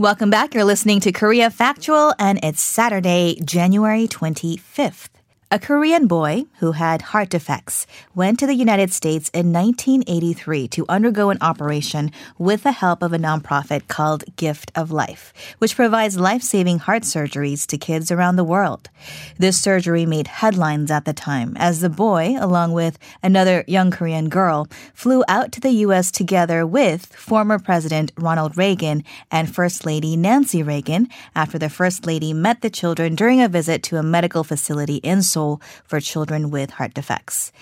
Welcome back. You're listening to Korea Factual, and it's Saturday, January 25th. A Korean boy who had heart defects went to the United States in 1983 to undergo an operation with the help of a nonprofit called Gift of Life, which provides life saving heart surgeries to kids around the world. This surgery made headlines at the time as the boy, along with another young Korean girl, flew out to the U.S. together with former President Ronald Reagan and First Lady Nancy Reagan after the First Lady met the children during a visit to a medical facility in Seoul for children with heart defects.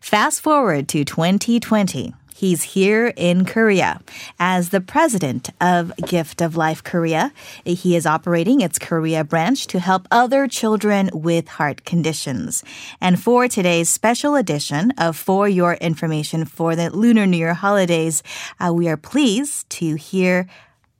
Fast forward to 2020. He's here in Korea as the president of Gift of Life Korea. He is operating its Korea branch to help other children with heart conditions. And for today's special edition of For Your Information for the Lunar New Year holidays, uh, we are pleased to hear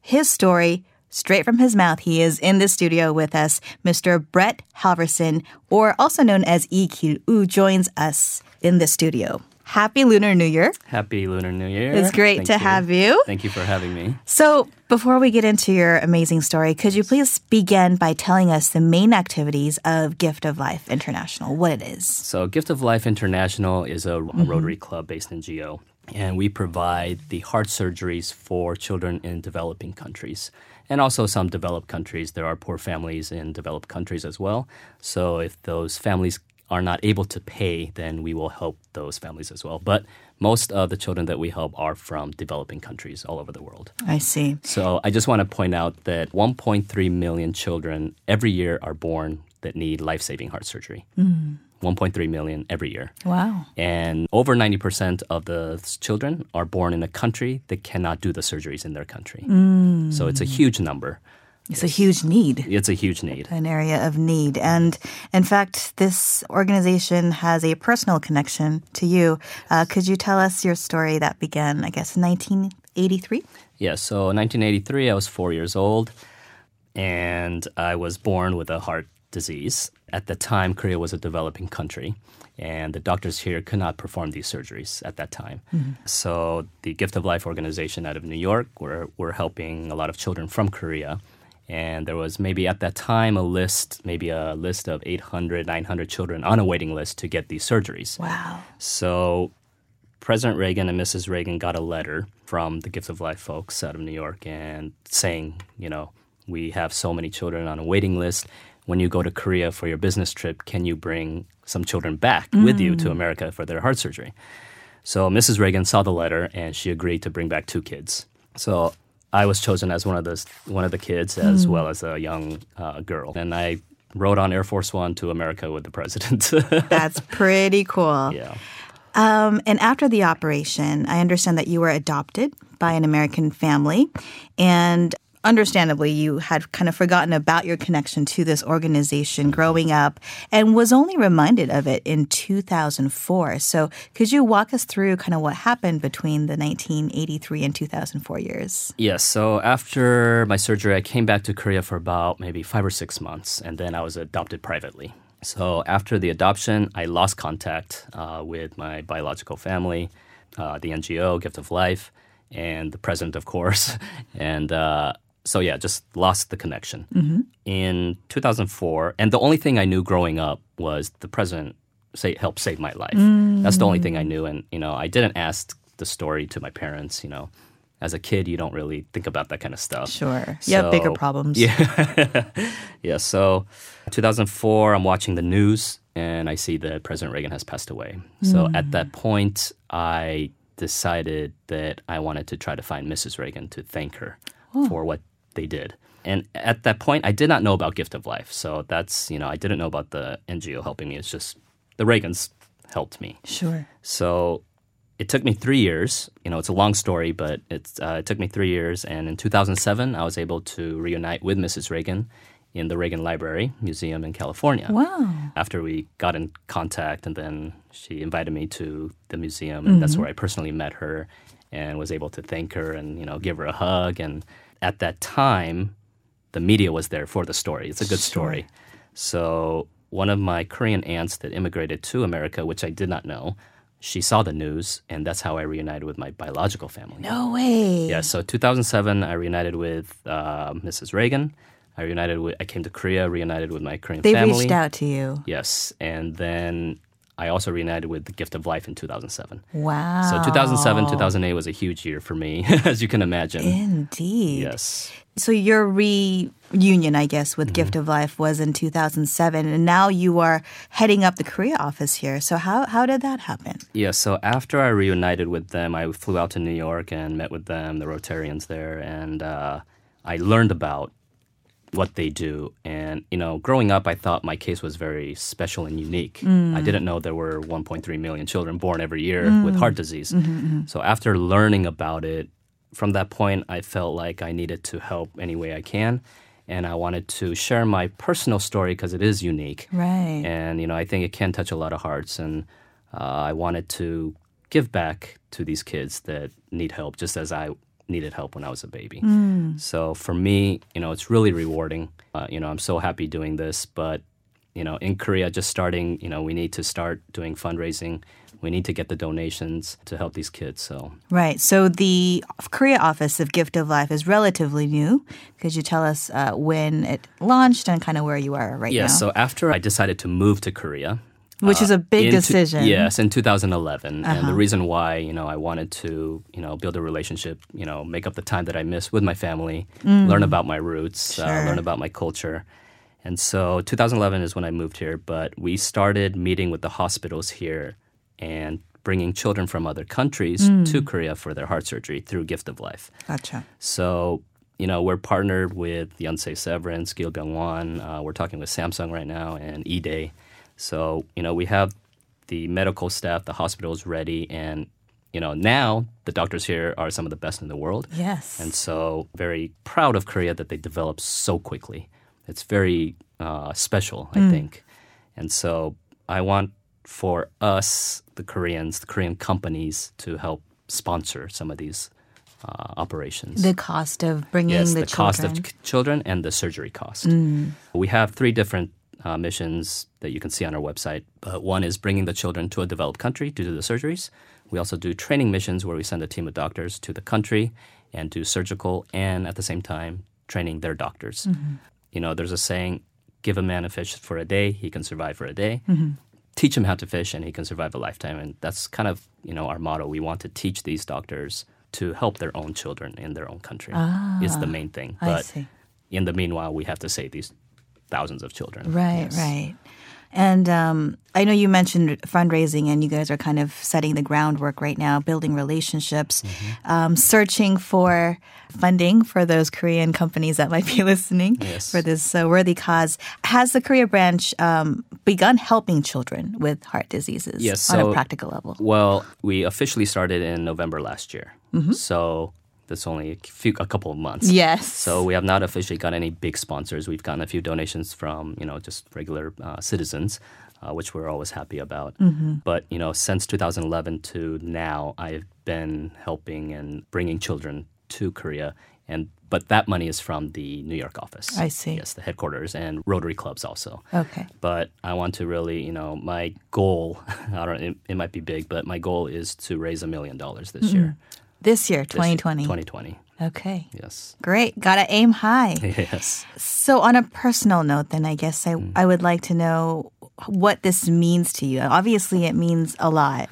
his story straight from his mouth, he is in the studio with us. Mr. Brett Halverson, or also known as EQ, who joins us in the studio. Happy Lunar New Year. Happy Lunar New Year. It's great Thank to you. have you. Thank you for having me. So, before we get into your amazing story, could you please begin by telling us the main activities of Gift of Life International, what it is? So, Gift of Life International is a, a Mm-hmm. Rotary Club based in Geo, and we provide the heart surgeries for children in developing countries. And also, some developed countries. There are poor families in developed countries as well. So, if those families are not able to pay, then we will help those families as well. But most of the children that we help are from developing countries all over the world. I see. So I just want to point out that 1.3 million children every year are born that need life saving heart surgery. Mm. 1.3 million every year. Wow. And over 90% of the children are born in a country that cannot do the surgeries in their country. So it's a huge number. It's a huge need. It's a huge need. an area of need. And in fact, this organization has a personal connection to you. Uh, could you tell us your story that began, I guess, in 1983? Yeah, so 1983, I was four years old, and I was born with a heart disease. At the time, Korea was a developing country, and the doctors here could not perform these surgeries at that time. Mm-hmm. So the Gift of Life organization out of New York were, were helping a lot of children from Korea. And there was maybe at that time a list, maybe a list of 800, 900 children on a waiting list to get these surgeries. Wow. So President Reagan and Mrs. Reagan got a letter from the Gift of Life folks out of New York and saying, you know, we have so many children on a waiting list. When you go to Korea for your business trip, can you bring some children back with you to America for their heart surgery? So Mrs. Reagan saw the letter and she agreed to bring back two kids. So I was chosen as one of the one of the kids as well as a young uh, girl, and I rode on Air Force One to America with the president. That's pretty cool. yeah. Um, and after the operation, I understand that you were adopted by an American family. And understandably, you had kind of forgotten about your connection to this organization growing up and was only reminded of it in 2004. So could you walk us through kind of what happened between the 1983 and 2004 years? Yes. So after my surgery, I came back to Korea for about maybe five or six months, and then I was adopted privately. So after the adoption, I lost contact uh, with my biological family, uh, the NGO, Gift of Life, and the president, of course. And uh, so, yeah, just lost the connection. Mm-hmm. In 2004, and the only thing I knew growing up was the president say, helped save my life. Mm. That's the only thing I knew. And, you know, I didn't ask the story to my parents, you know. As a kid, you don't really think about that kind of stuff. Sure. You have bigger problems. Yeah. yeah. So 2004, I'm watching the news and I see that President Reagan has passed away. So mm. at that point, I decided that I wanted to try to find Mrs. Reagan to thank her oh. for what they did. And at that point, I did not know about Gift of Life. So that's, you know, I didn't know about the NGO helping me. It's just the Reagans helped me. Sure. So it took me three years. You know, it's a long story, but it's, uh, it took me three years. And in 2007, I was able to reunite with Mrs. Reagan in the Reagan Library Museum in California. Wow. After we got in contact, and then she invited me to the museum, and that's where I personally met her and was able to thank her and you know give her a hug. And at that time, the media was there for the story. It's a good story. So one of my Korean aunts that immigrated to America, which I did not know, she saw the news, and that's how I reunited with my biological family. No way. Yeah, so 2007, I reunited with uh, Mrs. Reagan. I reunited with, I came to Korea, reunited with my Korean They family. reached out to you. Yes, and then I also reunited with the Gift of Life in 2007. Wow. So 2007, 2008 was a huge year for me, as you can imagine. Indeed. Yes. So your reunion, I guess, with Gift Mm-hmm. of Life was in 2007, and now you are heading up the Korea office here. So how how did that happen? Yeah, so after I reunited with them, I flew out to New York and met with them, the Rotarians there, and uh, I learned about what they do. And, you know, growing up, I thought my case was very special and unique. Mm. I didn't know there were 1.3 million children born every year mm. with heart disease. Mm-hmm, mm-hmm. So after learning about it, from that point, I felt like I needed to help any way I can. And I wanted to share my personal story because it is unique Right. and you know i think it can touch a lot of hearts and uh, i wanted to give back to these kids that need help just as i needed help when i was a baby so for me you know it's really rewarding uh, you know i'm so happy doing this but you know in korea just starting you know we need to start doing fundraising we need to get the donations to help these kids so Right. So the Korea office of Gift of Life is relatively new. Could you tell us uh, when it launched and kind of where you are right yeah now? so after i decided to move to korea Which is a big decision. Uh-huh. yes, in 2011, and the reason why you know I wanted to you know build a relationship, you know, make up the time that I missed with my family, learn about my roots, uh, Mm. Learn about my culture, and so 2011 is when I moved here. But we started meeting with the hospitals here and bringing children from other countries Mm. to Korea for their heart surgery through Gift of Life. Gotcha. So, you know, we're partnered with Yonsei Severance, Gil Byung-won. Uh, we're talking with Samsung right now and E-Day. So, you know, we have the medical staff, the hospitals ready, and you know, now the doctors here are some of the best in the world. Yes. And so, very proud of Korea that they developed so quickly. It's very uh, special, I think. And so, I want for us, the Koreans, the Korean companies, to help sponsor some of these uh, operations. the cost of bringing yes, the, the, cost of children. children and the surgery cost. We have three different uh, missions that you can see on our website. But one is bringing the children to a developed country to do the surgeries. We also do training missions where we send a team of doctors to the country and do surgical and at the same time training their doctors. Mm-hmm. You know, there's a saying give a man a fish for a day, he can survive for a day. Mm-hmm. Teach him how to fish and he can survive a lifetime. And that's kind of, you know, our motto. We want to teach these doctors to help their own children in their own country. Ah, is the main thing. But in the meanwhile, we have to save these thousands of children. Right, Yes. right. And um, I know you mentioned fundraising, and you guys are kind of setting the groundwork right now, building relationships, Mm-hmm. um, searching for funding for those Korean companies that might be listening Yes. for this uh, worthy cause. Has the Korea branch um, begun helping children with heart diseases Yes, on a practical level? Well, we officially started in November last year. So that's only a, few, a couple of months. Yes. So we have not officially got any big sponsors. We've gotten a few donations from you know just regular uh, citizens, uh, which we're always happy about. But you know, since 2011 to now, I've been helping and bringing children to Korea, and but that money is from the New York office. I see. Yes, the headquarters and Rotary clubs also. Okay. But I want to really, you know, my goal. I don't. It, it might be big, but my goal is to raise a million dollars this. This year, This year, 2020. 2020. Okay. Yes. Great. Gotta aim high. Yes. So, on a personal note, then I guess I, Mm. I would like to know what this means to you. Obviously, it means a lot,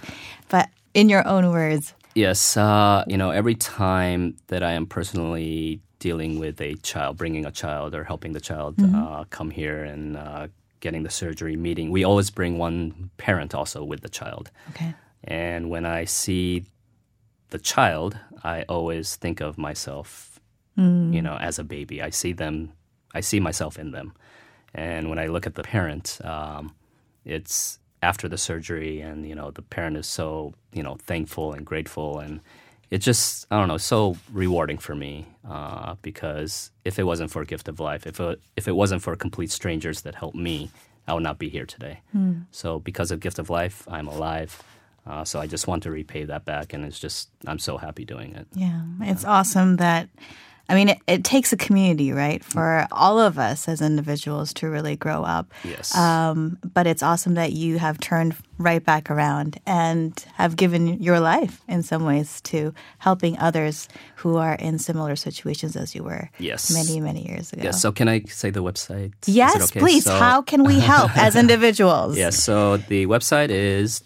but in your own words, Yes, uh, you know, every time that I am personally dealing with a child, bringing a child or helping the child uh, come here and uh, getting the surgery meeting, we always bring one parent also with the child. okay, And when I see the child, I always think of myself, you know, as a baby. I see them, I see myself in them. And when I look at the parent, um, it's after the surgery, and you know, the parent is so you know thankful and grateful, and it's just I don't know, so rewarding for me uh, because if it wasn't for Gift of Life, if it, if it wasn't for complete strangers that helped me, I would not be here today. So because of Gift of Life, I'm alive. Uh, so I just want to repay that back, and it's just I'm so happy doing it. yeah, it's awesome that I mean, it, it takes a community, right, for all of us as individuals to really grow up. Yes. Um, but it's awesome that you have turned right back around and have given your life in some ways to helping others who are in similar situations as you were Yes. many, many years ago. Yes. So can I say the website? Yes, okay? please. So- How can we help as individuals? Yes. So the website is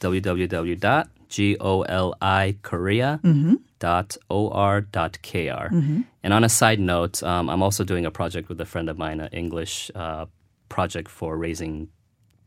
www.golikorea.or.kr. And on a side note, um, I'm also doing a project with a friend of mine, an English uh, project for raising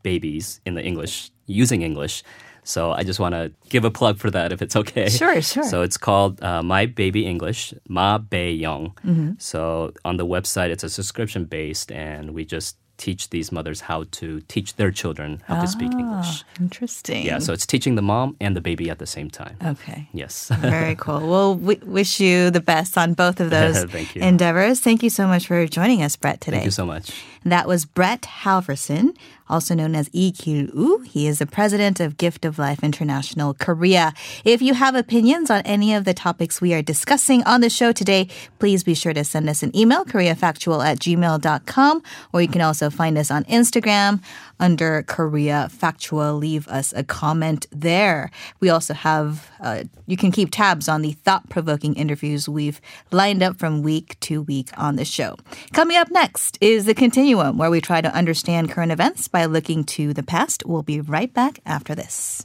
babies in the English, using English. So I just want to give a plug for that if it's okay. Sure, sure. So it's called uh, My Baby English, Ma Bei Young. So on the website, it's a subscription based, and we just teach these mothers how to teach their children how to speak ah, English. Interesting. Yeah, so it's teaching the mom and the baby at the same time. Okay. Yes. Very cool. Well, we wish you the best on both of those Thank you. endeavors. Thank you so much for joining us, Brett, today. Thank you so much. That was Brett Halverson, also known as Lee Kil-woo. He is the president of Gift of Life International Korea. If you have opinions on any of the topics we are discussing on the show today, please be sure to send us an email, koreafactual at gmail.com, or you can also find us on Instagram under Korea Factual. Leave us a comment there. We also have, uh, you can keep tabs on the thought provoking interviews we've lined up from week to week on the show. Coming up next is The Continuum, where we try to understand current events by looking to the past. We'll be right back after this.